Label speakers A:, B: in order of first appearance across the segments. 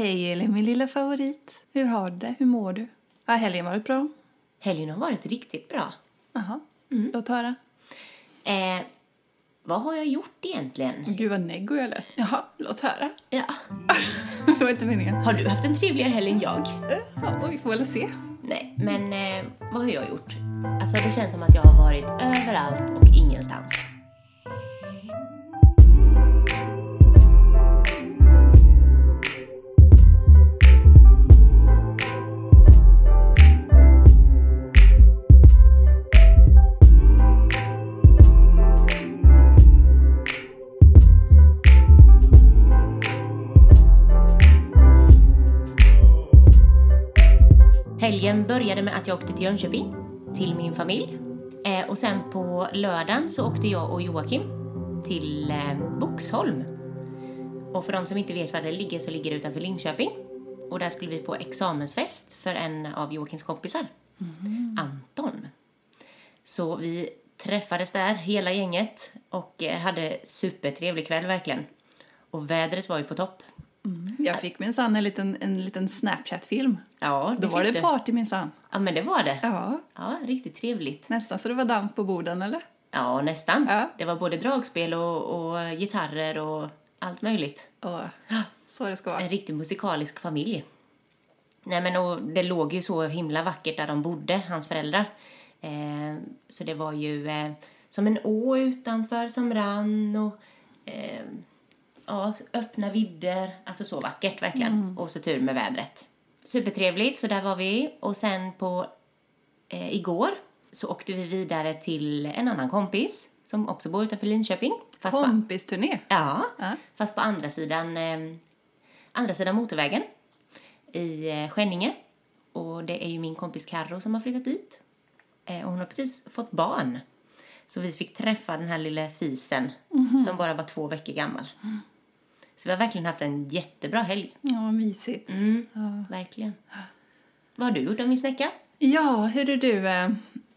A: Hej Elin, min lilla favorit. Hur har du det? Hur mår du? Har helgen varit bra?
B: Helgen har varit riktigt bra.
A: Jaha, låt höra.
B: Eh, vad har jag gjort egentligen?
A: Gud vad neggo jag lät. Jaha, låt höra.
B: Ja.
A: det var inte meningen.
B: Har du haft en trevligare helg än jag?
A: Eh, Ja, vi får väl se.
B: Nej, men eh, vad har jag gjort? Alltså det känns som att jag har varit överallt och ingenstans. Att jag åkte till Jönköping, till min familj. Eh, och sen på lördagen så åkte jag och Joakim till eh, Boxholm. Och för de som inte vet var det ligger så ligger det utanför Linköping. Och där skulle vi på examensfest för en av Joakims kompisar, Anton. Så vi träffades där, hela gänget, och eh, hade supertrevlig kväll verkligen. Och vädret var ju på topp.
A: Jag fick minsann en liten, en liten Snapchat-film.
B: Ja, det
A: Då var det
B: du.
A: party minsann.
B: Ja, men det var det.
A: Ja,
B: Ja, riktigt trevligt.
A: nästan så det var dans på borden, eller?
B: Ja, nästan.
A: Ja.
B: Det var både dragspel och, och gitarrer och allt möjligt.
A: Och så det ska vara.
B: En riktig musikalisk familj. Nej, men och det låg ju så himla vackert där de bodde, hans föräldrar. Eh, så det var ju eh, som en å utanför som rann och eh, ja, öppna vidder. Alltså så vackert verkligen. Och så tur med vädret. Supertrevligt, så där var vi. Och sen på eh, igår så åkte vi vidare till en annan kompis som också bor utanför Linköping. Fast på,
A: Kompisturné.
B: ja,
A: Ja.
B: fast på andra sidan, eh, andra sidan motorvägen i eh, Skänninge. Och det är ju min kompis Karro som har flyttat dit. Eh, och hon har precis fått barn. Så vi fick träffa den här lilla fisen som bara var två veckor gammal. Så vi har verkligen haft en jättebra helg.
A: Ja, mysigt.
B: Mm, verkligen. Vad har du gjort av min snäcka?
A: Ja, hur är du? eh,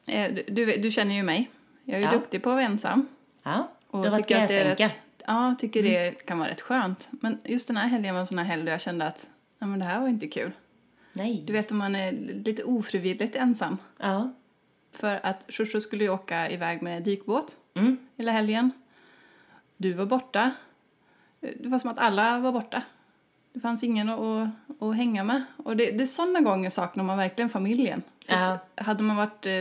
A: eh, Du, du, du känner ju mig. Jag är ju
B: Ja.
A: duktig på att vara ensam.
B: Ja, du har varit gräsänka.
A: ja, tycker det kan vara rätt skönt. Men just den här helgen var en sån här helg då jag kände att ja, men det här var inte kul.
B: Nej.
A: Du vet om man är lite ofrivilligt ensam.
B: Ja.
A: För att Shushu skulle ju åka iväg med dykbåt
B: Mm.
A: hela helgen. Du var borta. Det var som att alla var borta. Det fanns ingen att, att, att hänga med. Och det, det är sådana gånger saknar man verkligen familjen.
B: Ja.
A: hade man varit, eh,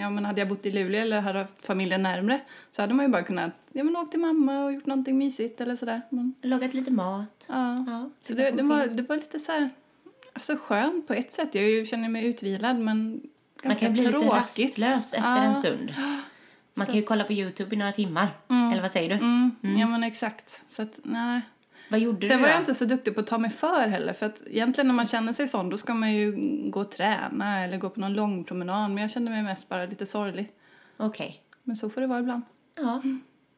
A: ja men hade jag bott i Luleå eller hade haft familjen närmre så hade man ju bara kunnat, ja men åkt till mamma och gjort någonting mysigt eller sådär. Men,
B: Lagat lite mat.
A: ja.
B: Ja,
A: Så det, det, var, det var lite så här, alltså skönt på ett sätt. Jag känner mig utvilad men
B: Man
A: ganska
B: kan bli lite
A: tråkigt.
B: rastlös efter
A: Ja.
B: en stund. Man
A: Så
B: kan ju kolla på Youtube i några timmar. Eller vad säger du?
A: Mm, Ja men exakt. Så att, nej.
B: Vad gjorde
A: Sen
B: du
A: var
B: då?
A: jag inte så duktig på att ta mig för heller. För att egentligen när man känner sig sån då ska man ju gå och träna eller gå på någon lång promenad. Men jag kände mig mest bara lite sorglig.
B: Okej.
A: Men så får det vara ibland.
B: Ja.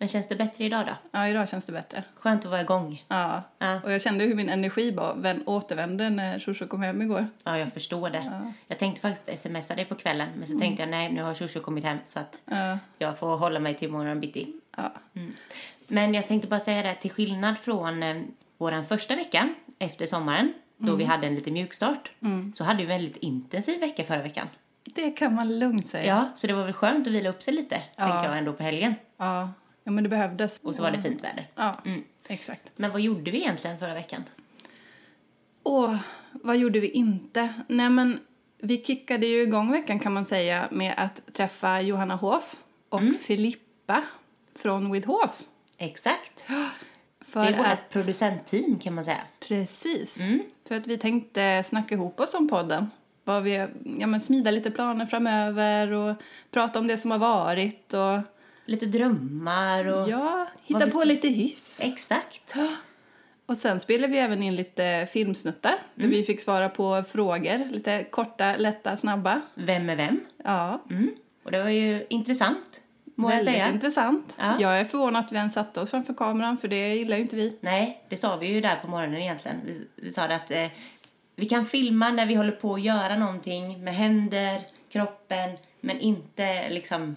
B: Men känns det bättre idag då?
A: Ja, idag känns det bättre.
B: Skönt att vara igång.
A: Ja.
B: Ja.
A: Och jag kände hur min energi bara vän- återvände när Shoshu kom hem igår.
B: Ja, jag förstår det. Jag tänkte faktiskt smsa dig på kvällen, men så tänkte jag nej, nu har Shoshu kommit hem så att
A: Ja.
B: jag får hålla mig till morgon bitti.
A: Ja.
B: Men jag tänkte bara säga det, till skillnad från eh, vår första vecka efter sommaren, då vi hade en lite mjukstart, så hade vi en väldigt intensiv vecka förra veckan.
A: Det kan man lugnt säga.
B: Ja, så det var väl skönt att vila upp sig lite, tänker jag ändå på helgen.
A: Ja. Ja, men det behövdes.
B: Och så var det fint väder.
A: Ja,
B: Mm.
A: exakt.
B: Men vad gjorde vi egentligen förra veckan?
A: Och vad gjorde vi inte? Nej men vi kickade ju igång veckan kan man säga med att träffa Johanna Hof och
B: Mm.
A: Filippa från With Hof.
B: Exakt.
A: För
B: det är vårt
A: att,
B: producentteam kan man säga.
A: precis.
B: Mm.
A: För att vi tänkte snacka ihop oss om podden. Vad vi, ja, men smida lite planer framöver och prata om det som har varit och
B: Lite drömmar och...
A: ja, hitta på
B: ska-
A: lite hyss.
B: Exakt.
A: Och sen spelade vi även in lite filmsnuttar där
B: Mm.
A: vi fick svara på frågor. Lite korta, lätta, snabba.
B: Vem är vem?
A: Ja,
B: Mm. Och det var ju intressant, må jag
A: väldigt
B: säga.
A: intressant.
B: Ja.
A: Jag är förvånad att vi ens satte oss framför kameran för det gillar ju inte vi.
B: Nej, det sa vi ju där på morgonen egentligen. Vi, vi sa att eh, vi kan filma när vi håller på att göra någonting med händer, kroppen, men inte liksom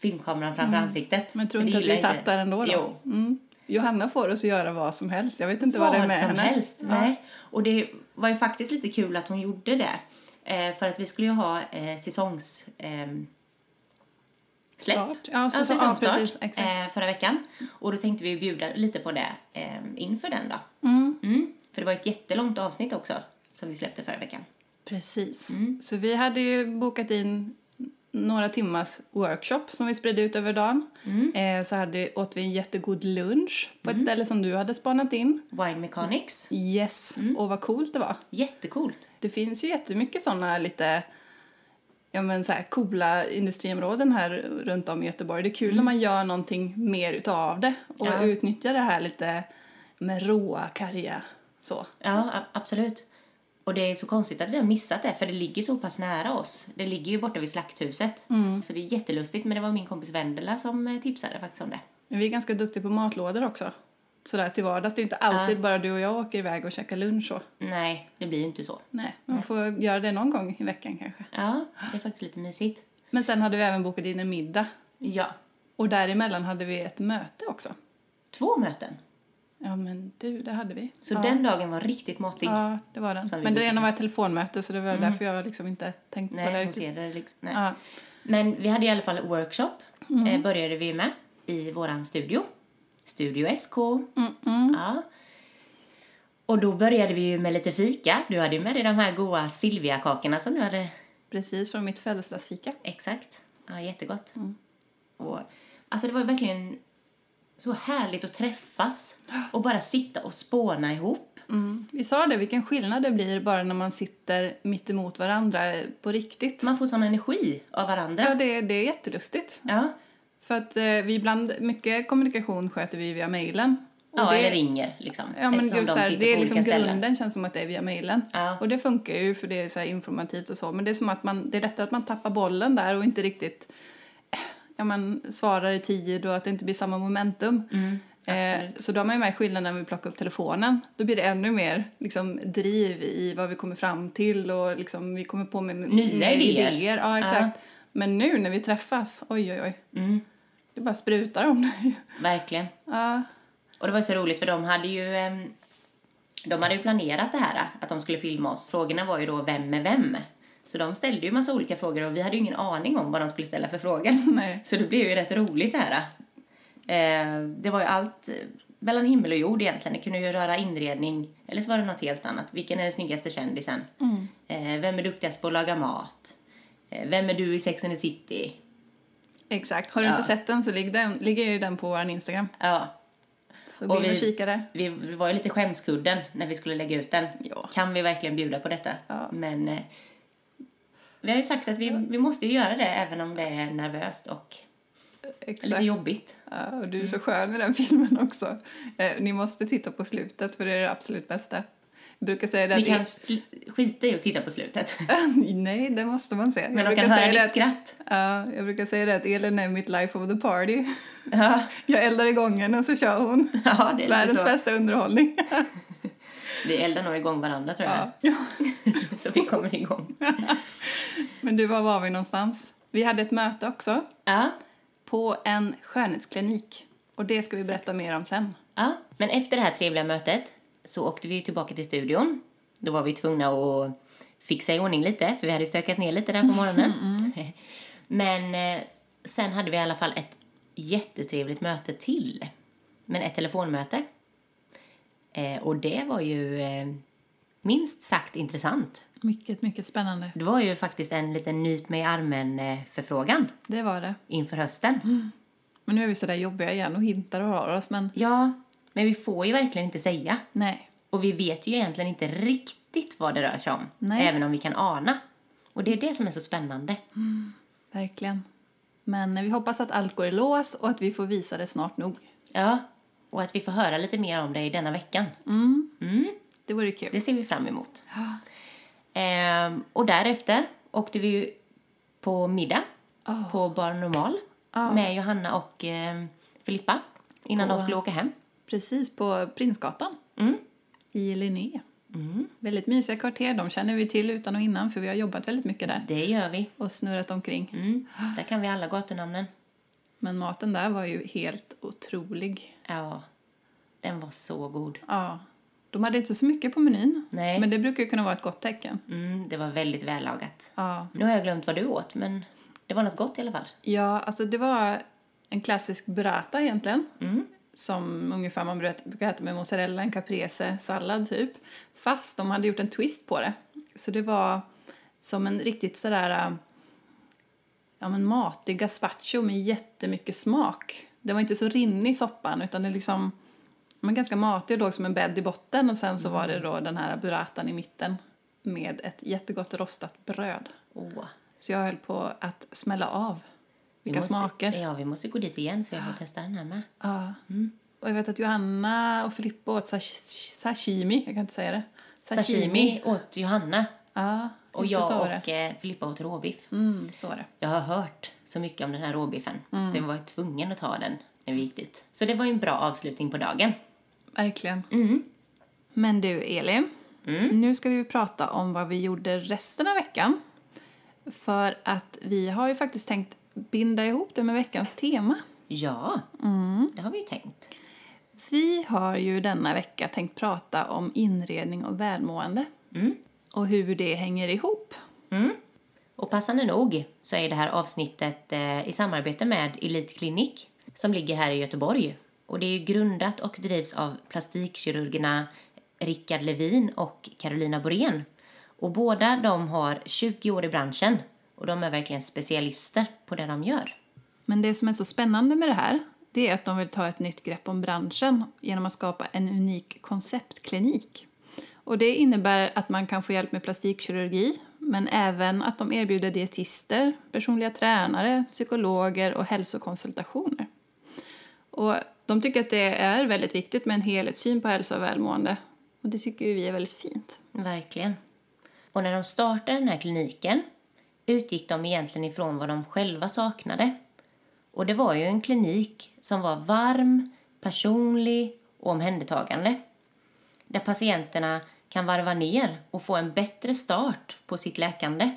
B: filmkameran framför ansiktet.
A: Men tror inte att vi satt där ändå då?
B: Jo.
A: Mm. Johanna får oss att göra vad som helst. Jag vet inte vad, det är med
B: som
A: henne.
B: helst.
A: Ja.
B: Nej. Och det var ju faktiskt lite kul att hon gjorde det. Eh, för att vi skulle ju ha eh, säsongs... ehm, släpp.
A: Start. Ja, så-
B: ja,
A: ja, precis, exakt.
B: eh, förra veckan. Och då tänkte vi bjuda lite på det eh, inför den då.
A: Mm.
B: Mm. För det var ett jättelångt avsnitt också som vi släppte förra veckan.
A: Precis.
B: Mm.
A: Så vi hade ju bokat in några timmars workshop som vi spred ut över dagen.
B: Mm.
A: Eh, så hade, åt vi en jättegod lunch på ett ställe som du hade spanat in.
B: Wine Mechanics.
A: Yes,
B: Mm.
A: och vad coolt det var.
B: Jättecoolt.
A: Det finns ju jättemycket såna lite ja, men så här, coola industriområden här runt om i Göteborg. Det är kul när man gör någonting mer utav det och
B: Mm. Ja.
A: utnyttjar det här lite med råa, karga så.
B: Ja, absolut. Och det är så konstigt att vi har missat det, för det ligger så pass nära oss. Det ligger ju borta vid Slakthuset. Så det är jättelustigt, men det var min kompis Vendela som eh, tipsade faktiskt om det.
A: Vi är ganska duktiga på matlådor också. Sådär till vardags. Det är inte alltid bara du och jag åker iväg och käkar lunch så.
B: Nej, det blir ju inte så.
A: Nej, man får göra det någon gång i veckan kanske.
B: Ja, det är faktiskt lite mysigt.
A: Men sen hade vi även bokat in en middag.
B: Ja,
A: Och däremellan hade vi ett möte också.
B: två möten.
A: Ja men du, det hade vi.
B: Så
A: ja.
B: den dagen var riktigt matig.
A: Ja, det var den. Men det ena var ett telefonmöte så det var därför jag liksom inte tänkte på det
B: Nej,
A: riktigt.
B: det liksom. Nej.
A: Ja.
B: Men vi hade i alla fall workshop, eh, började vi med, i våran studio. Studio SK.
A: Mm, mm.
B: Ja. Och då började vi ju med lite fika. Du hade ju med dig de här goa Silvia-kakorna som du hade
A: Precis, från mitt födelsedagsfika.
B: Exakt. Ja, jättegott.
A: Mm.
B: Och, alltså det var verkligen så härligt att träffas och bara sitta och spåna ihop.
A: Mm. Vi sa det, vilken skillnad det blir bara när man sitter mitt emot varandra på riktigt.
B: Man får sån energi av varandra.
A: Ja, det, det är jättelustigt.
B: Ja,
A: För att eh, vi ibland, mycket kommunikation sköter vi via mejlen.
B: Ja
A: det-
B: eller ringer liksom.
A: Ja, men just
B: de
A: här, det är liksom
B: olika ställen.
A: grunden känns som att det är via mejlen.
B: Ja.
A: Och det funkar ju för det är så informativt och så. Men det är som att man, det är lättare att man tappar bollen där och inte riktigt ja, man svarar i tid och att det inte blir samma momentum.
B: Mm,
A: eh, så då har man ju med skillnaden när vi plockar upp telefonen. Då blir det ännu mer liksom, driv i vad vi kommer fram till och liksom, vi kommer på med
B: Nya
A: mer
B: idéer.
A: Ja, exakt. Men nu när vi träffas, oj oj oj,
B: Mm,
A: det bara sprutar om det.
B: verkligen.
A: ja,
B: Och det var så roligt för de hade ju de hade ju planerat det här, att de skulle filma oss. Frågorna var ju då vem är vem? Så de ställde ju massa olika frågor och vi hade ju ingen aning om vad de skulle ställa för frågor.
A: nej.
B: Så det blev ju rätt roligt det här. Eh, det var ju allt eh, mellan himmel och jord egentligen. Det kunde ju röra inredning, eller så var det något helt annat. Vilken är den snyggaste kändisen?
A: Mm.
B: Eh, vem är duktigast på att laga mat? Eh, vem är du i Sex and the City?
A: Exakt. Har du
B: Ja.
A: inte sett den så ligger, den, ligger ju den på vår Instagram.
B: Ja,
A: Så gå
B: Och
A: in och kika där.
B: vi, vi var ju lite skämskudden när vi skulle lägga ut den.
A: Ja.
B: Kan vi verkligen bjuda på detta?
A: Ja.
B: Men eh, vi har ju sagt att vi, vi måste ju göra det även om det är nervöst och
A: Exakt.
B: lite jobbigt.
A: Ja, och du är så skön i den filmen också. Eh, ni måste titta på slutet för det är det absolut bästa. Jag brukar säga det
B: Vi kan sl- skita i att titta på slutet.
A: Nej, det måste man se.
B: Men
A: jag,
B: de kan höra
A: det
B: ditt
A: att,
B: skratt.
A: ja, jag brukar säga det att Elin är mitt life of the party.
B: Ja,
A: Jag eldar igång henne och så kör hon.
B: ja det är
A: Världens
B: så.
A: bästa underhållning.
B: Vi eldar nog igång varandra tror jag.
A: Ja.
B: så vi kommer igång.
A: Men du, var var vi någonstans? Vi hade ett möte också
B: Ja,
A: på en skönhetsklinik. Och det ska vi berätta mer om sen.
B: ja. Men efter det här trevliga mötet så åkte vi tillbaka till studion. Då var vi tvungna att fixa i ordning lite, för vi hade stökat ner lite där på morgonen. Men eh, sen hade vi i alla fall ett jättetrevligt möte till. Men ett telefonmöte. Eh, och det var ju eh, minst sagt intressant.
A: Mycket, mycket spännande.
B: Det var ju faktiskt en liten nyp mig i armen-förfrågan
A: Det var det.
B: inför hösten.
A: Men nu är vi sådär jobbiga igen och hintar och har oss, men
B: Ja, men vi får ju verkligen inte säga.
A: nej.
B: Och vi vet ju egentligen inte riktigt vad det rör sig om.
A: Nej.
B: Även om vi kan ana. Och det är det som är så spännande.
A: Verkligen. Men vi hoppas att allt går i lås och att vi får visa det snart nog.
B: Ja, och att vi får höra lite mer om det i denna veckan.
A: Mm,
B: Mm,
A: det vore kul.
B: det ser vi fram emot. Ehm, och därefter åkte vi ju på middag
A: Oh.
B: på Bar Normal
A: Ja.
B: med Johanna och ehm, Filippa innan
A: På-
B: de skulle åka hem.
A: Precis, på Prinsgatan
B: Mm.
A: i Linné.
B: Mm,
A: Väldigt mysiga kvarter, de känner vi till utan och innan för vi har jobbat väldigt mycket där
B: det gör vi.
A: och snurrat omkring.
B: Mm, där kan vi alla gatunamnen.
A: Men maten där var ju helt otrolig.
B: Ja, Den var så god.
A: Ja. De hade inte så mycket på menyn.
B: Nej.
A: Men det brukar ju kunna vara ett gott tecken.
B: Mm, det var väldigt vällagat.
A: Ja.
B: Nu har jag glömt vad du åt, men det var något gott i alla fall.
A: Ja, alltså det var en klassisk burrata egentligen.
B: Mm.
A: Som ungefär man brukar äta med mozzarella, en caprese, sallad typ. Fast de hade gjort en twist på det. Så det var som en riktigt sådär äh, ja, men matig gazpacho med jättemycket smak. Det var inte så rinnig soppan utan det liksom men ganska matig och låg som en bädd i botten och sen så var det då den här burratan i mitten med ett jättegott rostat bröd.
B: Åh.
A: Så jag höll på att smälla av.
B: Vi
A: Vilka
B: måste,
A: smaker.
B: Ja, vi måste gå dit igen så jag får testa den här med.
A: Ja. Och jag vet att Johanna och Filippa åt sash- sashimi. Jag kan inte säga det.
B: Sashimi åt Johanna
A: Ja,
B: och jag
A: var det.
B: och eh, Filippa åt råbiff.
A: Mm, så var det.
B: Jag har hört så mycket om den här råbiffen
A: Mm.
B: så jag var tvungen att ta den när vi gick dit. Så det var ju en bra avslutning på dagen.
A: Verkligen.
B: Mm.
A: Men du, Elin. Nu ska vi prata om vad vi gjorde resten av veckan. För att vi har ju faktiskt tänkt binda ihop det med veckans tema.
B: Ja,
A: Mm.
B: det har vi ju tänkt.
A: Vi har ju denna vecka tänkt prata om inredning och välmående.
B: Mm.
A: Och hur det hänger ihop.
B: Mm. Och passande nog så är det här avsnittet eh, i samarbete med Elite Clinic som ligger här i Göteborg. Och det är ju grundat och drivs av plastikkirurgerna Rickard Levin och Carolina Borén. Och båda de har 20 år i branschen och de är verkligen specialister på det de gör.
A: Men det som är så spännande med det här det är att de vill ta ett nytt grepp om branschen genom att skapa en unik konceptklinik. Och det innebär att man kan få hjälp med plastikkirurgi men även att de erbjuder dietister, personliga tränare, psykologer och hälsokonsultationer. Och de tycker att det är väldigt viktigt med en helhetssyn på hälsa och välmående. Och det tycker ju vi är väldigt fint.
B: Verkligen. Och när de startade den här kliniken utgick de egentligen ifrån vad de själva saknade. Och det var ju en klinik som var varm, personlig och omhändertagande. Där patienterna kan varva ner och få en bättre start på sitt läkande.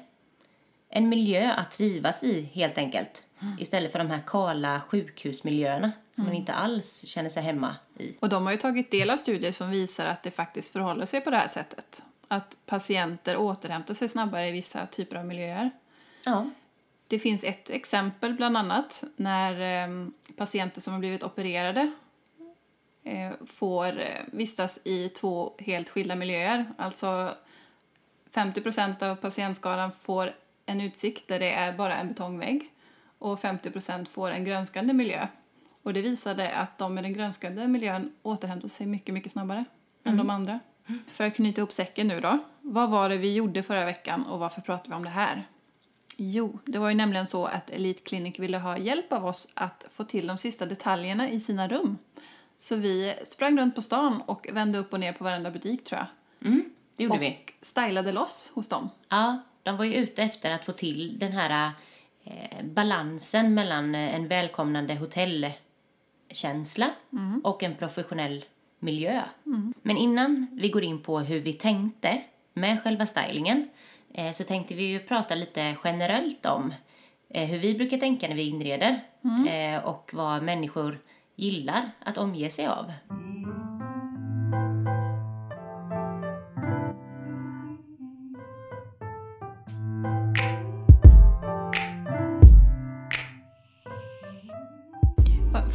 B: En miljö att trivas i helt enkelt. Istället för de här kala sjukhusmiljöerna som man inte alls känner sig hemma i.
A: Och de har ju tagit del av studier som visar att det faktiskt förhåller sig på det här sättet. Att patienter återhämtar sig snabbare i vissa typer av miljöer.
B: Ja,
A: Det finns ett exempel bland annat när eh, patienter som har blivit opererade eh, får eh, vistas i två helt skilda miljöer. Alltså 50% av patientskadan får en utsikt där det är bara en betongvägg och 50% får en grönskande miljö. Och det visade att de med den grönskande miljön återhämtade sig mycket, mycket snabbare än de andra. För att knyta ihop säcken nu då. Vad var det vi gjorde förra veckan och varför pratar vi om det här? Jo, det var ju nämligen så att Elite Clinic ville ha hjälp av oss att få till de sista detaljerna i sina rum. Så vi sprang runt på stan och vände upp och ner på varenda butik tror jag.
B: mm, det gjorde
A: och
B: vi.
A: stylade loss hos dem.
B: Ja, de var ju ute efter att få till den här balansen mellan eh, en välkomnande hotellkänsla och en professionell miljö. Men innan vi går in på hur vi tänkte med själva stylingen eh, så tänkte vi ju prata lite generellt om eh, hur vi brukar tänka när vi inreder eh, och vad människor gillar att omge sig av.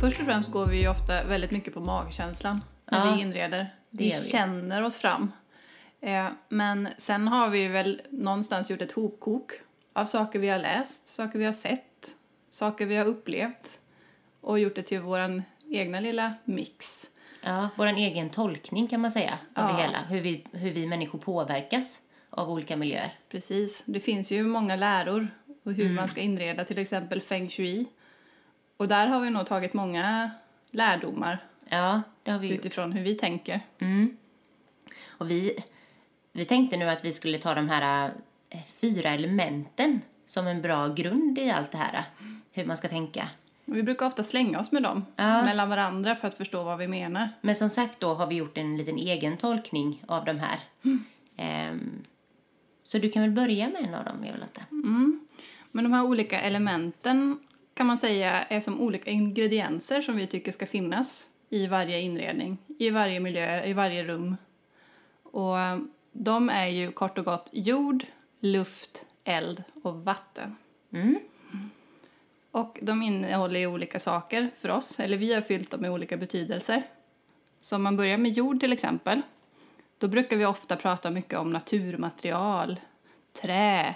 A: Först och främst går vi ju ofta väldigt mycket på magkänslan när
B: Ja,
A: vi inreder. Vi
B: vi.
A: känner oss fram. Eh, men sen har vi väl någonstans gjort ett hopkok av saker vi har läst, saker vi har sett, saker vi har upplevt och gjort det till vår egna lilla mix.
B: Ja, vår egen tolkning kan man säga av
A: Ja.
B: det hela. Hur vi, hur vi människor påverkas av olika miljöer.
A: Precis. Det finns ju många läror och
B: Mm.
A: hur man ska inreda till exempel feng shui. Och där har vi nog tagit många lärdomar
B: Ja, det har vi
A: utifrån hur vi tänker.
B: Mm. Och vi, vi tänkte nu att vi skulle ta de här eh, fyra elementen som en bra grund i allt det här. Hur man ska tänka.
A: Vi brukar ofta slänga oss med dem
B: Ja.
A: mellan varandra för att förstå vad vi menar.
B: Men som sagt då har vi gjort en liten egen tolkning av de här. Ehm, så du kan väl börja med en av dem, Eva-Lotta?
A: Men de här olika elementen kan man säga är som olika ingredienser som vi tycker ska finnas i varje inredning, i varje miljö, i varje rum. Och eh, de är ju kort och gott jord, luft, eld och vatten.
B: Mm.
A: Och de innehåller ju olika saker för oss, eller vi har fyllt dem med olika betydelser. Så om man börjar med jord till exempel, då brukar vi ofta prata mycket om naturmaterial, trä,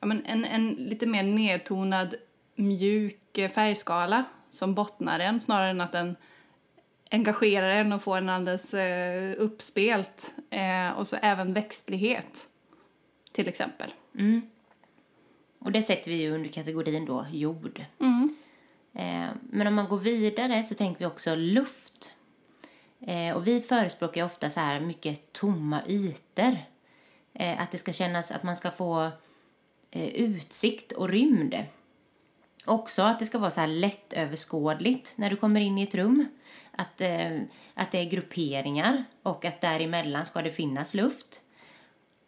A: ja, men en, en lite mer nedtonad mjuk eh, färgskala som bottnar en snarare än att den engagerar en och får en alldeles eh, uppspelt. Eh, och så även växtlighet, till exempel.
B: Mm. Och det sätter vi ju under kategorin då jord.
A: Mm.
B: Eh, men om man går vidare så tänker vi också luft. Eh, och vi förespråkar ju ofta så här mycket tomma ytor. Eh, att det ska kännas att man ska få utsikt och rymd. Också att det ska vara så här lättöverskådligt när du kommer in i ett rum. Att, eh, att det är grupperingar och att däremellan ska det finnas luft.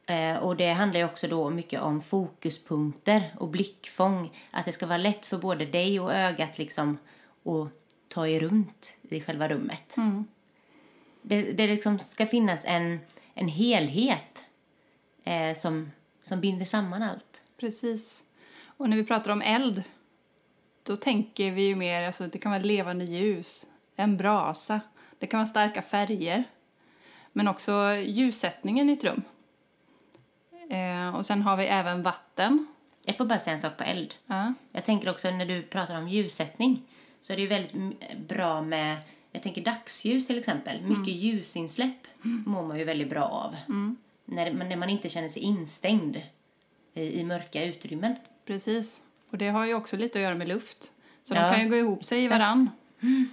B: Eh, och det handlar ju också då mycket om fokuspunkter och blickfång. Att det ska vara lätt för både dig och ögat liksom att ta er runt i själva rummet.
A: Mm.
B: Det, det liksom ska finnas en, en helhet eh, som, som binder samman allt.
A: Precis. Och när vi pratar om eld, då tänker vi ju mer, alltså det kan vara levande ljus, en brasa, det kan vara starka färger, men också ljussättningen i ett rum. Eh, och sen har vi även vatten.
B: Jag får bara säga en sak på eld.
A: Ja.
B: Jag tänker också när du pratar om ljussättning så är det ju väldigt bra med, jag tänker dagsljus till exempel. Mycket ljusinsläpp mår man ju väldigt bra av. När, man- när man inte känner sig instängd i, i mörka utrymmen.
A: Precis. Och det har ju också lite att göra med luft. Så
B: Ja,
A: de kan ju gå ihop sig i varann.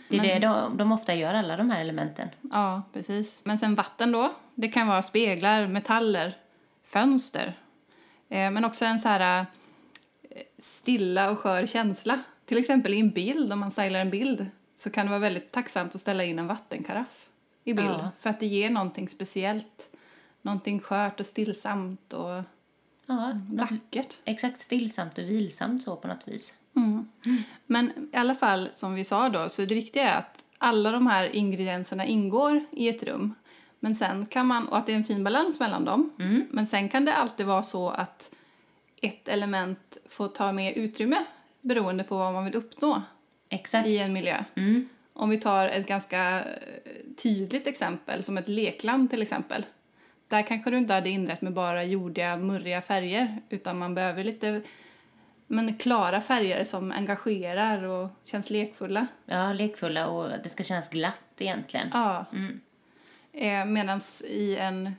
B: Det är det de, de ofta gör, alla de här elementen.
A: Ja, precis. Men sen vatten då, det kan vara speglar, metaller, fönster. Eh, men också en så här eh, stilla och skör känsla. Till exempel i en bild, om man stylar en bild så kan det vara väldigt tacksamt att ställa in en vattenkaraff i bild.
B: Ja.
A: För att det ger någonting speciellt. Någonting skört och stillsamt och
B: Ja, något
A: vackert.
B: exakt stillsamt och vilsamt så på något vis.
A: Men i alla fall, som vi sa då, så det viktiga är att alla de här ingredienserna ingår i ett rum. Men sen kan man, och att det är en fin balans mellan dem. Men sen kan det alltid vara så att ett element får ta mer utrymme beroende på vad man vill uppnå
B: Exakt.
A: i en miljö.
B: Mm.
A: Om vi tar ett ganska tydligt exempel, som ett lekland till exempel. Där kanske du inte hade inrett med bara jordiga, murriga färger, utan man behöver lite men klara färger som engagerar och känns lekfulla.
B: Ja, lekfulla och det ska kännas glatt egentligen.
A: Ja.
B: Mm.
A: Eh, Medan i en,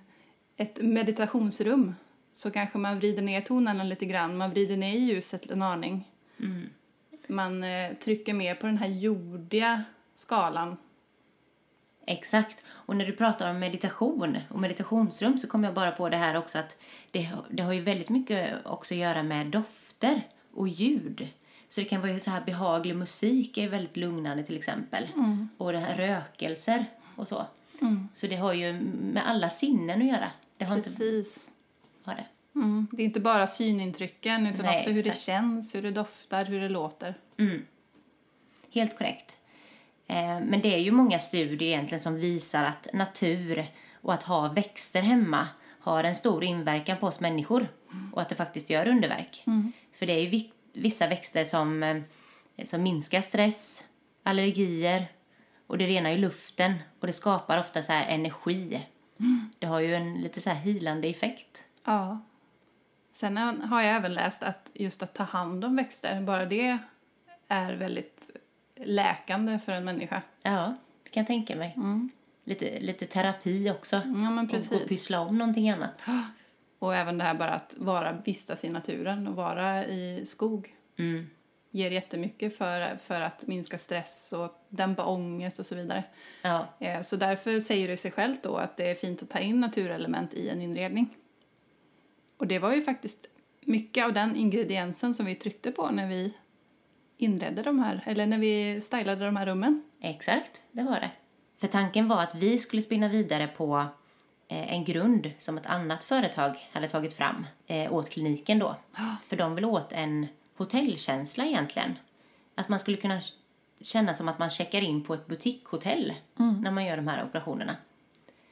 A: ett meditationsrum så kanske man vrider ner tonerna lite grann, man vrider ner ljuset en aning.
B: Mm.
A: Man eh, trycker mer på den här jordiga skalan.
B: Exakt. Och när du pratar om meditation och meditationsrum så kommer jag bara på det här också att det, det har ju väldigt mycket också att göra med dofter och ljud. Så det kan vara ju så här behaglig musik är väldigt lugnande till exempel. Och det här rökelser och så. Så det har ju med alla sinnen att göra. Det har inte
A: Precis.
B: har det.
A: Mm. Det är inte bara synintrycken utan
B: Nej,
A: också hur det
B: exakt.
A: känns, hur det doftar, hur det låter.
B: Mm. Helt korrekt. Eh, men det är ju många studier egentligen som visar att natur och att ha växter hemma har en stor inverkan på oss människor och att det faktiskt gör underverk. För det är ju vi- vissa växter som, eh, som minskar stress, allergier och det renar ju luften och det skapar ofta så här energi. Det har ju en lite så här healande effekt.
A: Ja. Sen har jag även läst att just att ta hand om växter, bara det är väldigt läkande för en människa.
B: Ja, det kan jag tänka mig. Lite, lite terapi också.
A: Ja, men
B: Och, och
A: precis.
B: pyssla om någonting annat.
A: Och även det här bara att vara, vistas i naturen och vara i skog
B: Mm.
A: ger jättemycket för, för att minska stress och dämpa ångest och så vidare.
B: Ja,
A: Eh, Så därför säger det sig självt då att det är fint att ta in naturelement i en inredning. Och det var ju faktiskt mycket av den ingrediensen som vi tryckte på när vi inredde de här, eller när vi stylade de här rummen.
B: exakt. Det var det. För tanken var att vi skulle spinna vidare på eh, en grund som ett annat företag hade tagit fram eh, åt kliniken då. För de vill åt en hotellkänsla egentligen. Att man skulle kunna kännas som att man checkar in på ett butikshotell när man gör de här operationerna.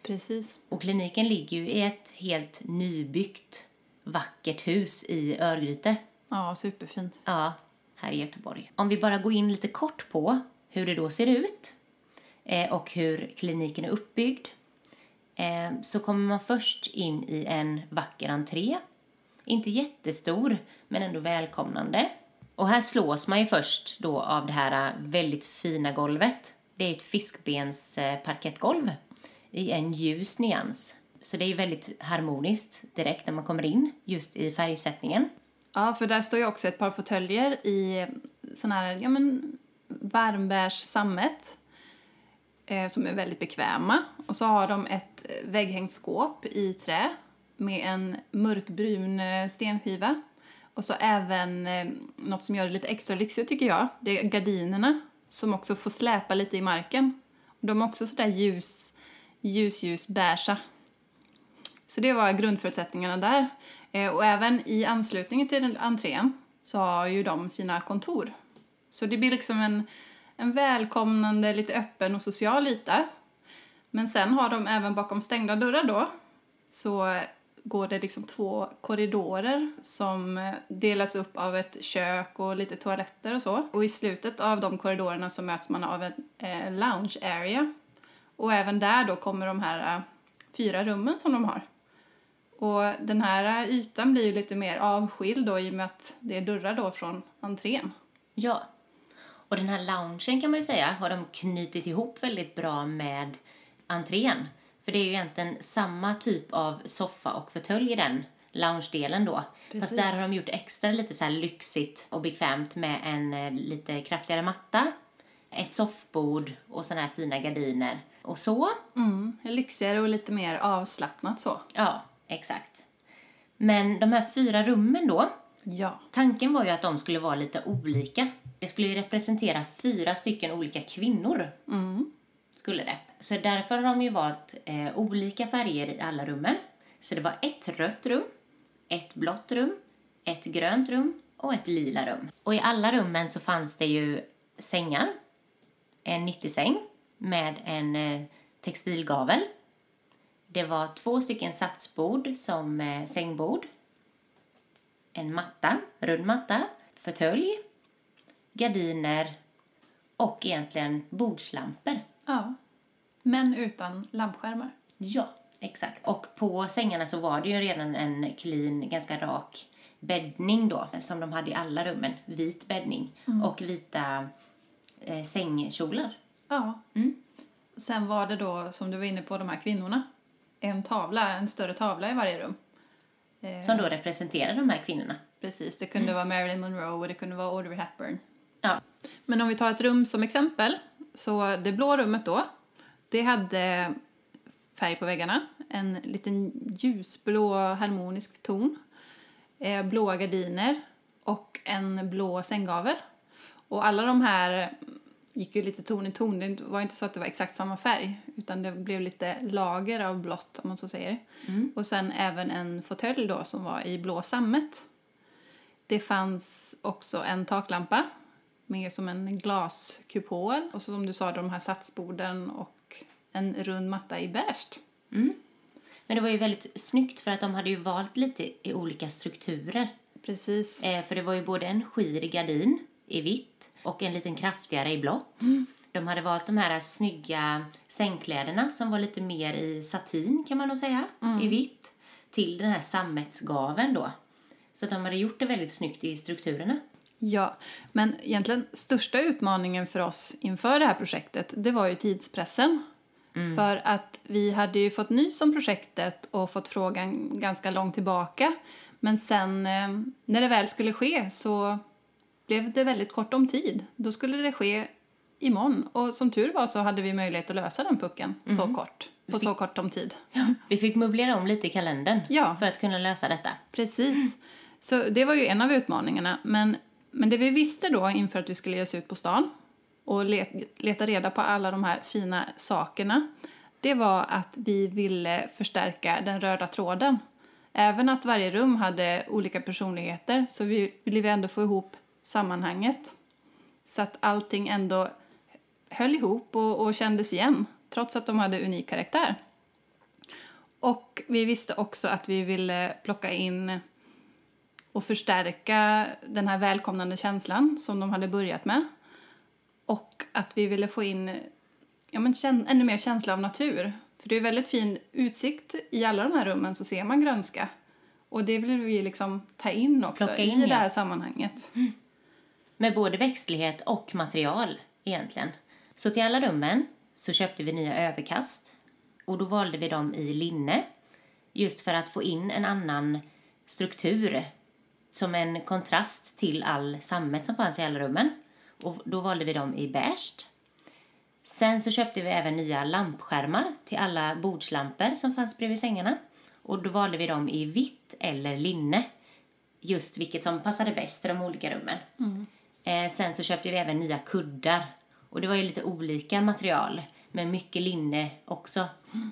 A: Precis.
B: Och kliniken ligger ju i ett helt nybyggt vackert hus i Örgryte.
A: Ja, superfint.
B: Ja, här i Göteborg. Om vi bara går in lite kort på hur det då ser ut eh, och hur kliniken är uppbyggd eh, så kommer man först in i en vacker entré. Inte jättestor, men ändå välkomnande. Och här slås man ju först då av det här eh, väldigt fina golvet. Det är ett fiskbens parkettgolv i en ljus nyans. Så det är ju väldigt harmoniskt direkt när man kommer in, just i färgsättningen.
A: Ja, för där står ju också ett par fåtöljer i sån här, ja men, varmbärssammet. Eh, som är väldigt bekväma. Och så har de ett vägghängt skåp i trä med en mörkbrun eh, stenskiva. Och så även eh, något som gör det lite extra lyxigt tycker jag. Det är gardinerna som också får släpa lite i marken. De är också sådär ljus, ljus, ljus beiga. Så det var grundförutsättningarna där. Eh, och även i anslutning till den entrén så har ju de sina kontor. Så det blir liksom en, en välkomnande, lite öppen och social yta. Men sen har de även bakom stängda dörrar då så går det liksom två korridorer som eh, delas upp av ett kök och lite toaletter och så. Och i slutet av de korridorerna så möts man av en eh, lounge area. Och även där då kommer de här eh, fyra rummen som de har. Och den här ytan blir ju lite mer avskild då i och med att det är dörrar då från entrén.
B: Ja. Och den här loungen kan man ju säga har de knutit ihop väldigt bra med entrén. För det är ju egentligen samma typ av soffa och fåtölj i den loungedelen då.
A: Precis.
B: Fast där har de gjort extra lite så lyxigt och bekvämt med en eh, lite kraftigare matta, ett soffbord och såna här fina gardiner. Och så.
A: Mm, lyxigare och lite mer avslappnat så.
B: Ja, exakt. Men de här fyra rummen då,
A: Ja.
B: tanken var ju att de skulle vara lite olika. Det skulle ju representera fyra stycken olika kvinnor. Skulle det. Så därför har de ju valt eh, olika färger i alla rummen. Så det var ett rött rum, ett blått rum, ett grönt rum och ett lila rum. Och i alla rummen så fanns det ju sängar, en 90-säng med en eh, textilgavel. Det var två stycken satsbord som eh, sängbord. En matta, rund matta, fåtölj, gardiner och egentligen bordslampor.
A: ja. Men utan lampskärmar.
B: Ja, exakt. Och på sängarna så var det ju redan en clean, ganska rak bäddning då, som de hade i alla rummen. Vit bäddning och vita eh, sängkjolar.
A: Ja.
B: Mm.
A: Sen var det då, som du var inne på, de här kvinnorna. En tavla, en större tavla i varje rum. Eh,
B: Som då representerar de här kvinnorna.
A: Precis, det kunde vara Marilyn Monroe och det kunde vara Audrey Hepburn.
B: Ja.
A: Men om vi tar ett rum som exempel, så det blå rummet då, det hade färg på väggarna, en liten ljusblå harmonisk ton, eh, blåa gardiner och en blå sänggavel. Och alla de här gick ju lite ton i ton, det var inte så att det var exakt samma färg, utan det blev lite lager av blått om man så säger. Och sen även en fåtölj då som var i blå sammet. Det fanns också en taklampa med som en glaskupol och så som du sa de här satsborden och en rund matta i beige.
B: Men det var ju väldigt snyggt för att de hade ju valt lite i olika strukturer.
A: Precis.
B: Eh, för det var ju både en skir gardin i vitt och en liten kraftigare i blått. De hade valt de här snygga sängkläderna som var lite mer i satin kan man nog säga, i vitt. Till den här sammetsgaven då. Så de hade gjort det väldigt snyggt i strukturerna.
A: Ja, men egentligen största utmaningen för oss inför det här projektet, det var ju tidspressen. För att vi hade ju fått nys om projektet och fått frågan ganska långt tillbaka. Men sen eh, när det väl skulle ske så blev det väldigt kort om tid. Då skulle det ske imorgon. Och som tur var så hade vi möjlighet att lösa den pucken så kort. På så kort om tid.
B: Vi fick möblera om lite i kalendern
A: Ja.
B: för att kunna lösa detta.
A: Precis. Så det var ju en av utmaningarna. Men, men det vi visste då inför att vi skulle ge oss ut på stan och le, leta reda på alla de här fina sakerna, det var att vi ville förstärka den röda tråden. Även att varje rum hade olika personligheter så vi ville vi ändå få ihop sammanhanget. Så att allting ändå höll ihop och, och kändes igen trots att de hade unik karaktär. Och vi visste också att vi ville plocka in och förstärka den här välkomnande känslan som de hade börjat med. Och att vi ville få in ja, men, ännu mer känsla av natur. För det är väldigt fin utsikt i alla de här rummen så ser man grönska. Och det vill vi liksom ta in också in, i det här sammanhanget. Mm.
B: Med både växtlighet och material egentligen. Så till alla rummen så köpte vi nya överkast och då valde vi dem i linne just för att få in en annan struktur som en kontrast till all sammet som fanns i alla rummen. Och då valde vi dem i beige. Sen så köpte vi även nya lampskärmar till alla bordslampor som fanns bredvid sängarna. Och då valde vi dem i vitt eller linne. Just vilket som passade bäst i de olika rummen. Mm. Eh, sen så köpte vi även nya kuddar. Och det var ju lite olika material. Men mycket linne också.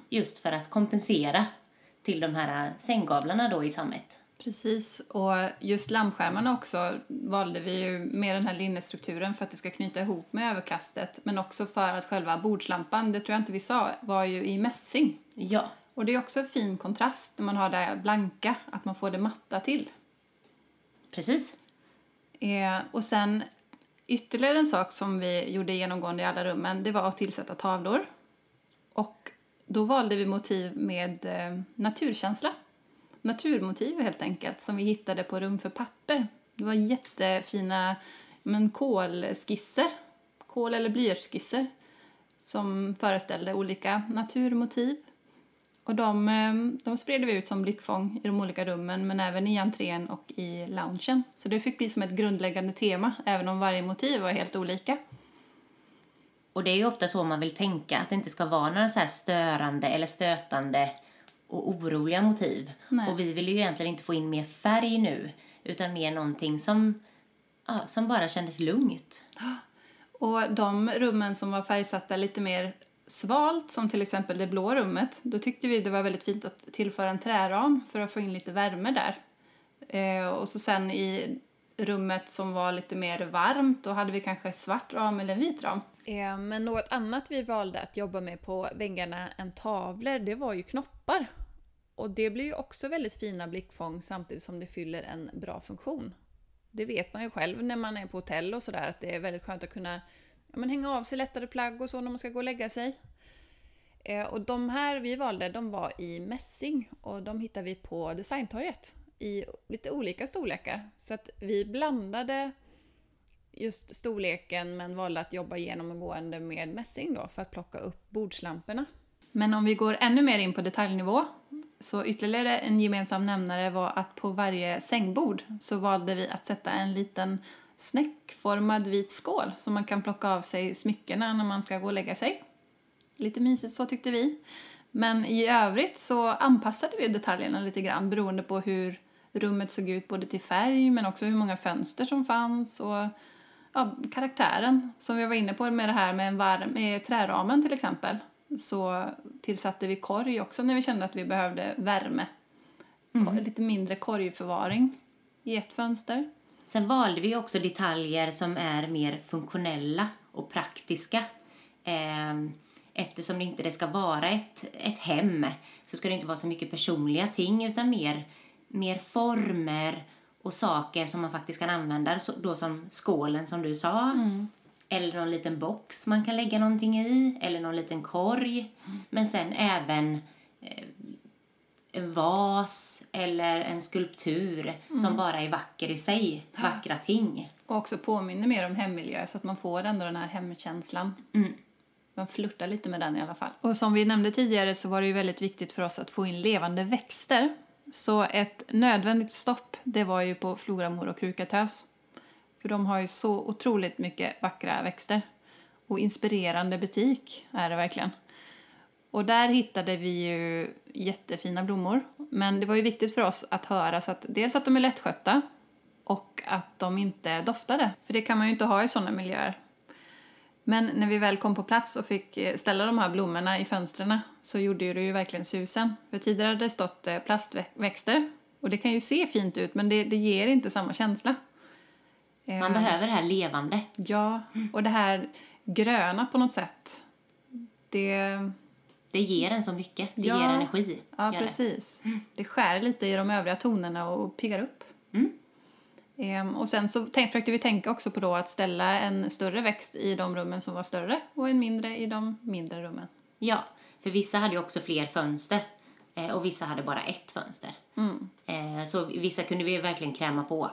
B: Just för att kompensera till de här sänggavlarna då i sammet.
A: Precis, och just lampskärmarna också valde vi ju med den här linnestrukturen för att det ska knyta ihop med överkastet men också för att själva bordslampan, det tror jag inte vi sa, var ju i mässing.
B: Ja.
A: Och det är också en fin kontrast när man har det blanka, att man får det matta till.
B: Precis.
A: Eh, och sen ytterligare en sak som vi gjorde genomgående i alla rummen, det var att tillsätta tavlor. Och då valde vi motiv med eh, naturkänsla naturmotiv helt enkelt som vi hittade på Rum för papper. Det var jättefina men, kolskisser, kol eller blyertsskisser som föreställde olika naturmotiv. Och de, eh, de spred vi ut som blickfång i de olika rummen men även i entrén och i loungen. Så det fick bli som ett grundläggande tema även om varje motiv var helt olika.
B: Och det är ju ofta så man vill tänka, att det inte ska vara några så störande eller stötande och oroliga motiv. Nej. Och vi vill ju egentligen inte få in mer färg nu utan mer någonting som, ja, som bara kändes lugnt.
A: Och de rummen som var färgsatta lite mer svalt, som till exempel det blå rummet, då tyckte vi det var väldigt fint att tillföra en träram för att få in lite värme där. Eh, och så sen i rummet som var lite mer varmt, då hade vi kanske svart ram eller vit ram. Eh, men något annat vi valde att jobba med på väggarna än tavlor, det var ju knoppar. Och det blir ju också väldigt fina blickfång samtidigt som det fyller en bra funktion. Det vet man ju själv när man är på hotell och sådär att det är väldigt skönt att kunna men hänga av sig lättare plagg och så när man ska gå och lägga sig. Eh, och de här vi valde, de var i mässing och de hittade vi på Designtorget i lite olika storlekar. Så att vi blandade just storleken men valde att jobba genomgående med mässing då för att plocka upp bordslamporna. Men om vi går ännu mer in på detaljnivå så ytterligare en gemensam nämnare var att på varje sängbord så valde vi att sätta en liten snäckformad vit skål som man kan plocka av sig smyckena när man ska gå och lägga sig. Lite mysigt så tyckte vi. Men i övrigt så anpassade vi detaljerna lite grann beroende på hur rummet såg ut både till färg men också hur många fönster som fanns och ja, karaktären som vi var inne på med det här med, en varm, med träramen till exempel så tillsatte vi korg också när vi kände att vi behövde värme. Mm. Lite mindre korgförvaring i ett fönster.
B: Sen valde vi också detaljer som är mer funktionella och praktiska. Ehm, eftersom det inte ska vara ett, ett hem så ska det inte vara så mycket personliga ting utan mer, mer former och saker som man faktiskt kan använda. Då som skålen som du sa. Mm. Eller någon liten box man kan lägga någonting i. Eller någon liten korg. Mm. Men sen även eh, en vas eller en skulptur mm. som bara är vacker i sig. Vackra ting.
A: Och också påminner mer om hemmiljö så att man får ändå den här hemkänslan. Mm. Man flörtar lite med den i alla fall. Och som vi nämnde tidigare så var det ju väldigt viktigt för oss att få in levande växter. Så ett nödvändigt stopp det var ju på Floramor och Krukatös. För de har ju så otroligt mycket vackra växter. Och inspirerande butik är det verkligen. Och där hittade vi ju jättefina blommor. Men det var ju viktigt för oss att höra så att dels att de är lättskötta och att de inte doftade. För det kan man ju inte ha i sådana miljöer. Men när vi väl kom på plats och fick eh, ställa de här blommorna i fönstren så gjorde det ju verkligen susen. För tidigare hade det stått eh, plastväxter och det kan ju se fint ut men det, det ger inte samma känsla.
B: Man behöver det här levande.
A: Ja, och det här gröna på något sätt. Det,
B: Det ger en så mycket. Det
A: Ja.
B: ger energi.
A: ja
B: gör det.
A: precis. Det skär lite i de övriga tonerna och piggar upp.
B: Mm.
A: Ehm, och sen så tänk, försökte vi tänka också på då att ställa en större växt i de rummen som var större och en mindre i de mindre rummen.
B: Ja, för vissa hade ju också fler fönster. eh, Och vissa hade bara ett fönster. Eh, Så vissa kunde vi verkligen kräma på.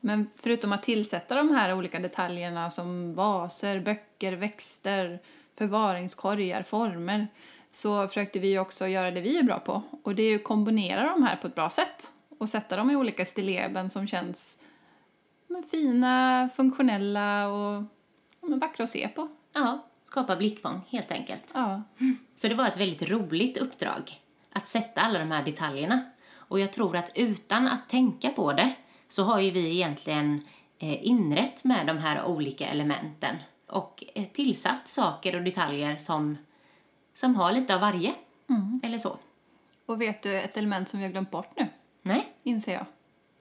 A: Men förutom att tillsätta de här olika detaljerna som vaser, böcker, växter, förvaringskorgar, former så försökte vi också göra det vi är bra på. Och det är att kombinera de här på ett bra sätt och sätta dem i olika stilleben som känns men, fina, funktionella och men, vackra att se på.
B: Ja, skapa blickfång helt enkelt.
A: Ja,
B: Så det var ett väldigt roligt uppdrag att sätta alla de här detaljerna. Och jag tror att utan att tänka på det så har ju vi egentligen eh, inrett med de här olika elementen och eh, tillsatt saker och detaljer som, som har lite av varje. Eller så.
A: och vet du ett element som vi har glömt bort nu,
B: Nej?
A: inser jag?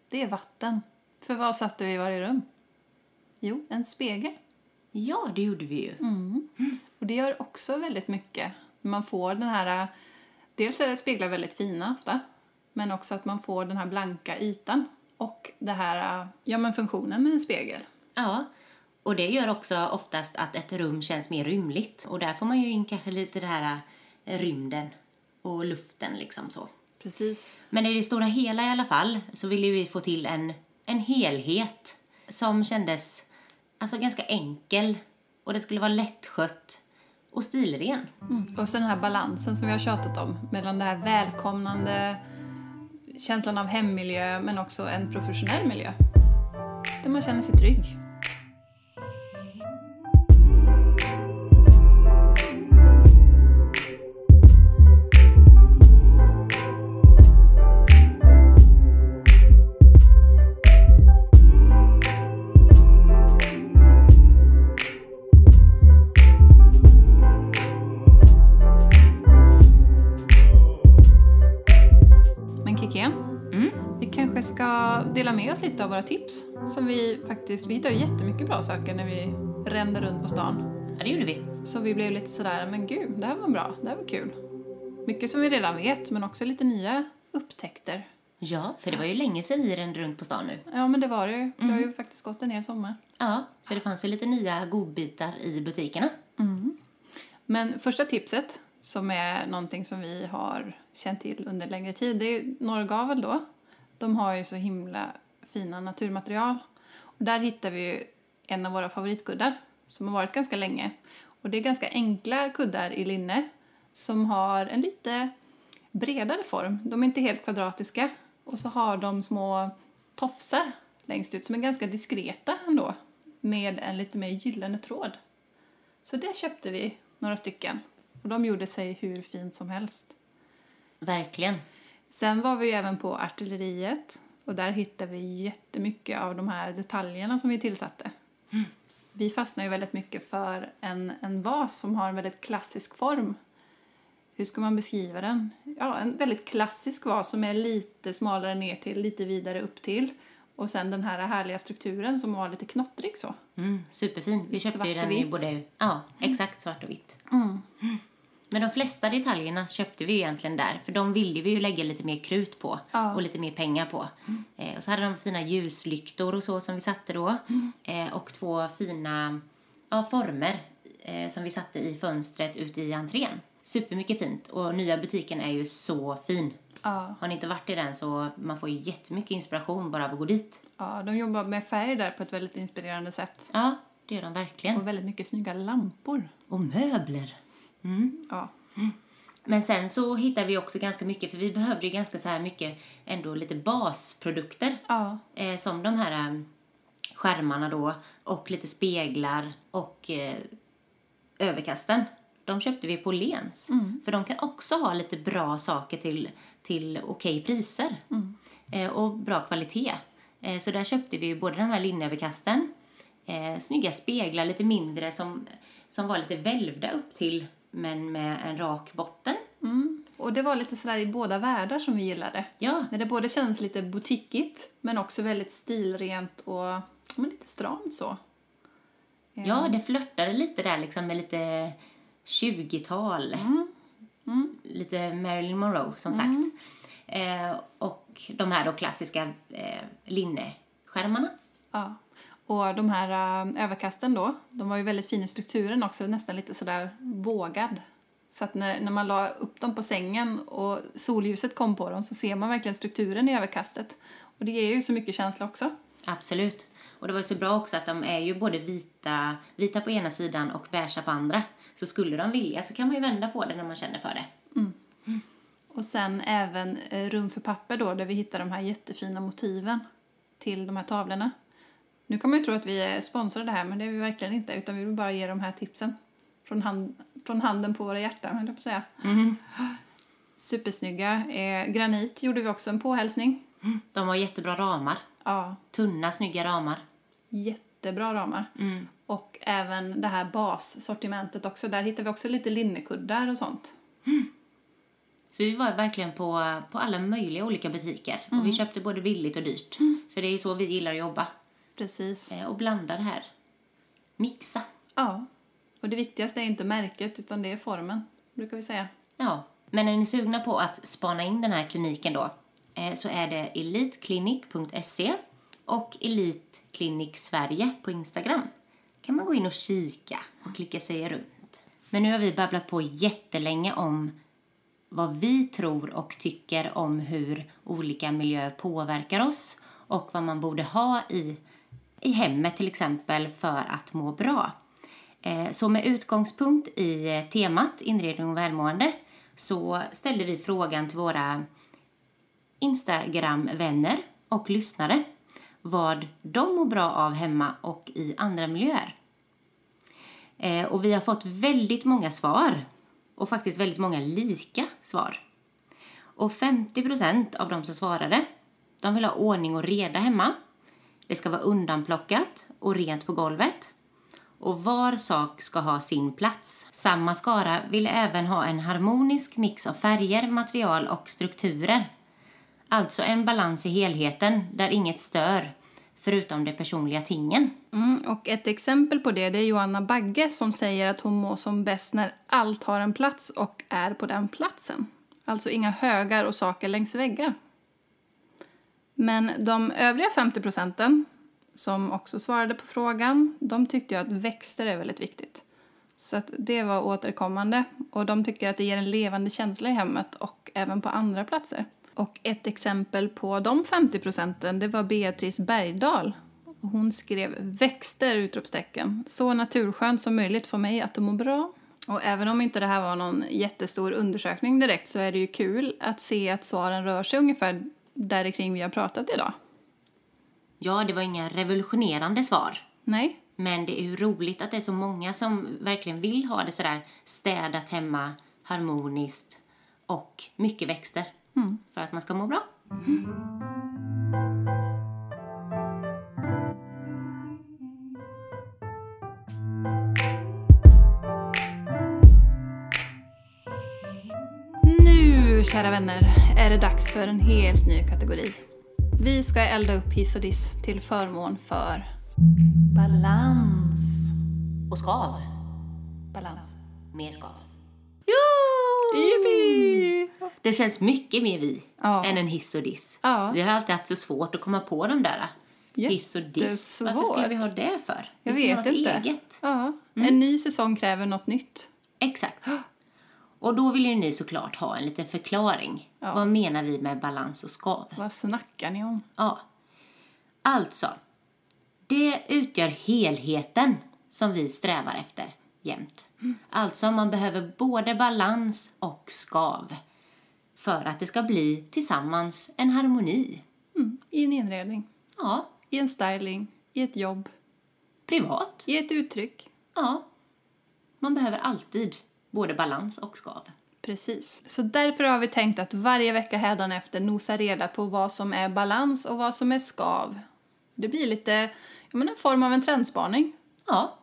A: Det är vatten. För vad satte vi i varje rum? Jo, en spegel.
B: Ja, det gjorde vi ju.
A: Och det gör också väldigt mycket. Man får den här... Dels är det speglar väldigt fina ofta, men också att man får den här blanka ytan och det här, ja men funktionen med en spegel.
B: Ja, och det gör också oftast att ett rum känns mer rymligt. Och där får man ju in kanske lite det här eh, rymden och luften liksom så.
A: Precis.
B: Men i det stora hela i alla fall så ville vi få till en, en helhet som kändes alltså ganska enkel och det skulle vara lättskött och stilren.
A: Och så den här balansen som vi har tjatat om mellan det här välkomnande, känslan av hemmiljö men också en professionell miljö. Där man känner sig trygg. Faktiskt, vi hittade jättemycket bra saker när vi rände runt på stan.
B: Ja, det gjorde vi.
A: Så vi blev lite sådär, men gud, det här var bra, det här var kul. Mycket som vi redan vet, men också lite nya upptäckter.
B: Ja, för det var ju länge sedan vi rände runt på stan nu.
A: Ja, men det var det ju. Det har ju faktiskt gått en hel sommar.
B: Ja, så det fanns ju lite nya godbitar i butikerna.
A: Men första tipset, som är någonting som vi har känt till under längre tid, det är ju Norrgavel då. De har ju så himla fina naturmaterial. Där hittar vi en av våra favoritkuddar som har varit ganska länge. Och det är ganska enkla kuddar i linne som har en lite bredare form. De är inte helt kvadratiska. Och så har de små tofsar längst ut som är ganska diskreta ändå med en lite mer gyllene tråd. Så det köpte vi några stycken. Och de gjorde sig hur fint som helst.
B: Verkligen.
A: Sen var vi även på artilleriet och där hittade vi jättemycket av de här detaljerna som vi tillsatte. Vi fastnade ju väldigt mycket för en, en vas som har en väldigt klassisk form. Hur ska man beskriva den? Ja, en väldigt klassisk vas som är lite smalare ner till, lite vidare upp till. Och sen den här härliga strukturen som var lite knottrig så.
B: Mm, superfin. Vi köpte ju den i både... Ja, exakt svart och vitt. Men de flesta detaljerna köpte vi ju egentligen där, för de ville vi ju lägga lite mer krut på
A: Ja.
B: och lite mer pengar på. Eh, och så hade de fina ljuslyktor och så som vi satte då. Eh, och två fina ja, former eh, som vi satte i fönstret ute i entrén. Supermycket fint. Och nya butiken är ju så fin.
A: Ja,
B: Har ni inte varit i den så man får ju jättemycket inspiration bara av att gå dit.
A: ja, de jobbar med färg där på ett väldigt inspirerande sätt.
B: Ja, det gör de verkligen.
A: Och väldigt mycket snygga lampor.
B: Och möbler.
A: Ja,
B: Men sen så hittade vi också ganska mycket, för vi behövde ju ganska så här mycket ändå lite basprodukter.
A: ja,
B: Eh, som de här eh, skärmarna då och lite speglar och eh, överkasten. De köpte vi på Lens. För de kan också ha lite bra saker till, till okej priser. Eh, och bra kvalitet. Eh, så där köpte vi ju både de här linneöverkasten, eh, snygga speglar, lite mindre som, som var lite välvda upp till men med en rak botten.
A: Mm. Och det var lite sådär i båda världar som vi gillade.
B: Ja,
A: När det både känns lite boutiquigt men också väldigt stilrent och men lite stramt så.
B: Ja, det flörtade lite där liksom med lite 20-tal. Lite Marilyn Monroe, som sagt. Eh, och de här då klassiska eh, linneskärmarna.
A: Ja. Och de här äh, överkasten då, de var ju väldigt fina i strukturen också, nästan lite sådär vågad. Så att när, när man la upp dem på sängen och solljuset kom på dem så ser man verkligen strukturen i överkastet. Och det ger ju så mycket känsla också.
B: Absolut. Och det var ju så bra också att de är ju både vita, vita på ena sidan och beiga på andra. Så skulle de vilja så kan man ju vända på det när man känner för det.
A: Och sen även eh, rum för papper då, där vi hittar de här jättefina motiven till de här tavlorna. Nu kan man ju tro att vi är sponsrade här, men det är vi verkligen inte, utan vi vill bara ge de här tipsen. Från, hand, från handen på våra hjärtan, höll jag på att säga. Supersnygga. Eh, granit gjorde vi också en påhälsning.
B: De har jättebra ramar.
A: Ja,
B: Tunna, snygga ramar.
A: jättebra ramar. Och även det här bassortimentet också. Där hittar vi också lite linnekuddar och sånt.
B: Så vi var verkligen på, på alla möjliga olika butiker. Och vi köpte både billigt och dyrt. För det är så vi gillar att jobba.
A: Precis.
B: Eh, och blanda det här. Mixa.
A: Ja. Och det viktigaste är inte märket, utan det är formen, brukar vi säga.
B: Ja. Men är ni sugna på att spana in den här kliniken då eh, så är det elitklinik.se och Elitklinik Sverige på Instagram. kan man gå in och kika och klicka sig runt. Men nu har vi babblat på jättelänge om vad vi tror och tycker om hur olika miljöer påverkar oss och vad man borde ha i, i hemmet till exempel för att må bra. Eh, så med utgångspunkt i temat inredning och välmående så ställde vi frågan till våra Instagram-vänner och lyssnare vad de mår bra av hemma och i andra miljöer. Eh, och vi har fått väldigt många svar och faktiskt väldigt många lika svar. Och 50% av de som svarade de vill ha ordning och reda hemma. Det ska vara undanplockat och rent på golvet. Och var sak ska ha sin plats. Samma skara vill även ha en harmonisk mix av färger, material och strukturer. Alltså en balans i helheten där inget stör, förutom de personliga tingen.
A: Mm, och ett exempel på det, det är Joanna Bagge som säger att hon mår som bäst när allt har en plats och är på den platsen. Alltså inga högar och saker längs väggar. Men de övriga 50 procenten som också svarade på frågan, de tyckte ju att växter är väldigt viktigt. Så att det var återkommande och de tycker att det ger en levande känsla i hemmet och även på andra platser. Och ett exempel på de 50 procenten, det var Beatrice Bergdahl. Hon skrev växter! utropstecken. Så naturskönt som möjligt för mig att må bra. Och även om inte det här var någon jättestor undersökning direkt så är det ju kul att se att svaren rör sig ungefär där kring vi har pratat idag.
B: Ja, det var inga revolutionerande svar.
A: Nej?
B: Men det är ju roligt att det är så många som verkligen vill ha det sådär städat hemma, harmoniskt och mycket växter. För att man ska må bra.
A: Nu, kära vänner, är det dags för en helt ny kategori. Vi ska elda upp hiss och diss till förmån för balans.
B: Och skav.
A: Balans.
B: Mer skav. Jo!
A: Yippee!
B: Det känns mycket mer vi
A: Ja.
B: än en hiss och diss.
A: Ja.
B: Vi har alltid haft så svårt att komma på de där hiss och diss. Varför skulle vi ha det för?
A: Jag
B: vi
A: vet
B: ha ett
A: inte.
B: eget.
A: Ja. En ny säsong kräver något nytt.
B: Exakt. Och då vill ju ni såklart ha en liten förklaring.
A: Ja.
B: Vad menar vi med balans och skav?
A: Vad snackar ni om?
B: Ja. Alltså, det utgör helheten som vi strävar efter jämt. Alltså, man behöver både balans och skav för att det ska bli tillsammans en harmoni.
A: Mm. I en inredning,
B: Ja,
A: i en styling, i ett jobb,
B: privat.
A: i ett uttryck.
B: Ja. Man behöver alltid både balans och skav.
A: Precis. Så därför har vi tänkt att varje vecka hädanefter nosa reda på vad som är balans och vad som är skav. Det blir lite, ja men en form av en trendspaning,
B: Ja,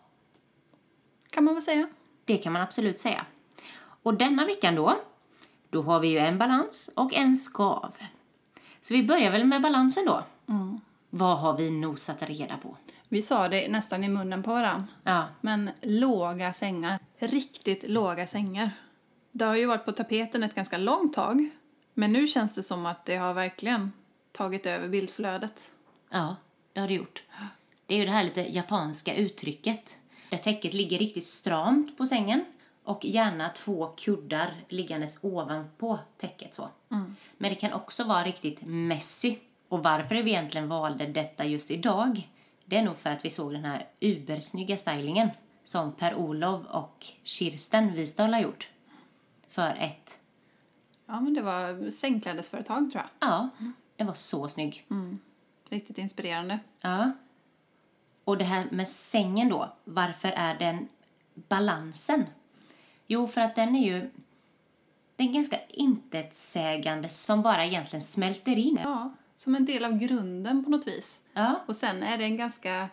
A: kan man väl säga.
B: Det kan man absolut säga. Och denna veckan då, då har vi ju en balans och en skav. Så vi börjar väl med balansen då. Vad har vi nosat reda på?
A: Vi sa det nästan i munnen på varandra.
B: Ja,
A: Men låga sängar. Riktigt låga sängar. Det har ju varit på tapeten ett ganska långt tag. Men nu känns det som att det har verkligen tagit över bildflödet.
B: ja, det har det gjort. Det är ju det här lite japanska uttrycket. Där täcket ligger riktigt stramt på sängen och gärna två kuddar liggandes ovanpå täcket så. Men det kan också vara riktigt messy. Och varför vi egentligen valde detta just idag, det är nog för att vi såg den här ubersnygga stylingen som Per-Olov och Kirsten Wisdahl har gjort. För ett,
A: Ja, men det var sängklädesföretag tror jag.
B: ja, den var så snygg.
A: Riktigt inspirerande.
B: Ja. Och det här med sängen då, varför är den balansen? Jo, för att den är ju den är ganska intetsägande som bara egentligen smälter in.
A: Ja, som en del av grunden på något vis.
B: Ja,
A: Och sen är det en ganska...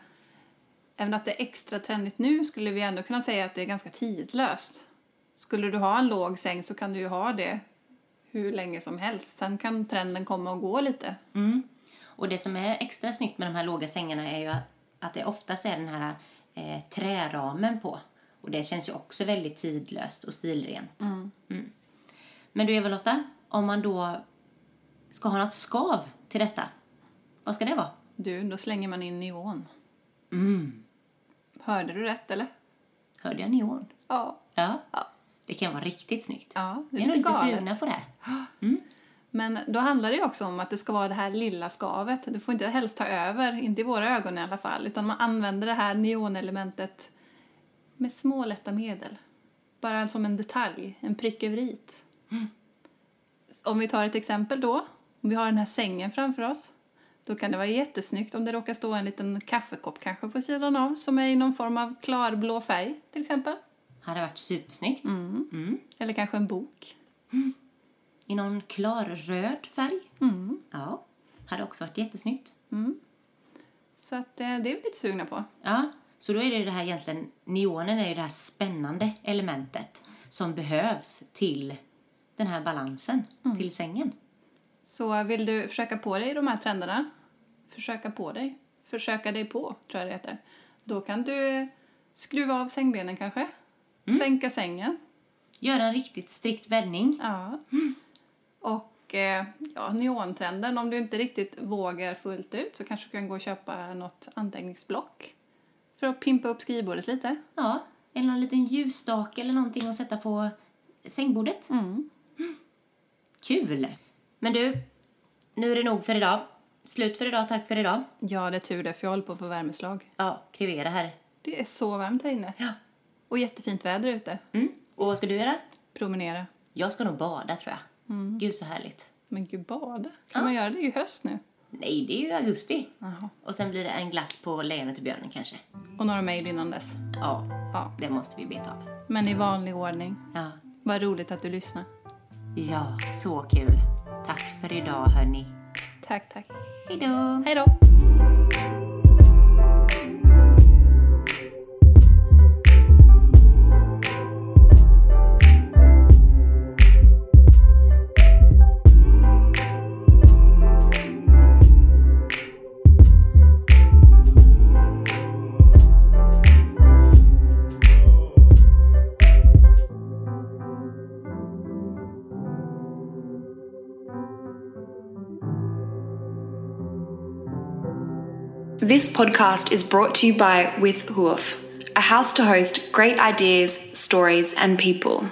A: Även att det är extra trendigt nu skulle vi ändå kunna säga att det är ganska tidlöst. Skulle du ha en låg säng så kan du ju ha det hur länge som helst. Sen kan trenden komma och gå lite.
B: Mm. Och det som är extra snyggt med de här låga sängarna är ju att- att det oftast är den här eh, träramen på. Och det känns ju också väldigt tidlöst och stilrent. Mm. Men du Eva-Lotta, om man då ska ha något skav till detta, vad ska det vara?
A: Du, då slänger man in neon.
B: Mm.
A: Hörde du rätt eller?
B: Hörde jag neon?
A: Ja.
B: Ja.
A: Ja.
B: Det kan vara riktigt snyggt.
A: Ja, det
B: Vi
A: är
B: är nog
A: lite
B: sugna på det.
A: Men då handlar det ju också om att det ska vara det här lilla skavet. Det får inte helst ta över, inte i våra ögon i alla fall. Utan man använder det här neonelementet med små lätta medel. Bara som en detalj, en prick över it. Om vi tar ett exempel då. Om vi har den här sängen framför oss. Då kan det vara jättesnyggt om det råkar stå en liten kaffekopp kanske på sidan av som är i någon form av klarblå färg till exempel.
B: Hade varit supersnyggt. Mm.
A: Eller kanske en bok.
B: I någon klar röd färg.
A: Mm.
B: Ja. Hade också varit jättesnyggt.
A: Så att, eh, det är vi lite sugna på.
B: Ja, så då är det det här egentligen, neonen är ju det här spännande elementet som behövs till den här balansen, till sängen.
A: Så vill du försöka på dig de här trenderna, försöka på dig, försöka dig på, tror jag det heter. Då kan du skruva av sängbenen kanske, sänka sängen.
B: Gör en riktigt strikt bäddning.
A: Ja. Och eh, ja, neontrenden, om du inte riktigt vågar fullt ut så kanske du kan gå och köpa något anteckningsblock för att pimpa upp skrivbordet lite.
B: Ja, eller någon liten ljusstake eller någonting att sätta på sängbordet.
A: Mm.
B: Kul! Men du, nu är det nog för idag. Slut för idag, tack för idag.
A: Ja, det är tur det, för jag håller på att få värmeslag.
B: Ja, krevera här.
A: Det är så varmt här inne.
B: Ja.
A: Och jättefint väder ute.
B: Mm. Och vad ska du göra?
A: Promenera.
B: Jag ska nog bada tror jag.
A: Mm.
B: Gud så härligt.
A: Men gud, bada? Kan man göra det? Det är ju höst nu.
B: Nej, det är ju augusti.
A: Jaha.
B: Och sen blir det en glass på lejonet och björnen kanske.
A: Och några mejl innan dess.
B: Ja,
A: Ja,
B: det måste vi beta av.
A: men i vanlig ordning.
B: Ja.
A: Vad roligt att du lyssnar.
B: ja, så kul. Tack för idag hörni.
A: Tack, tack.
B: Hej då!
A: Hej då!
C: This podcast is brought to you by With Hoof, a house to host great ideas, stories, and people.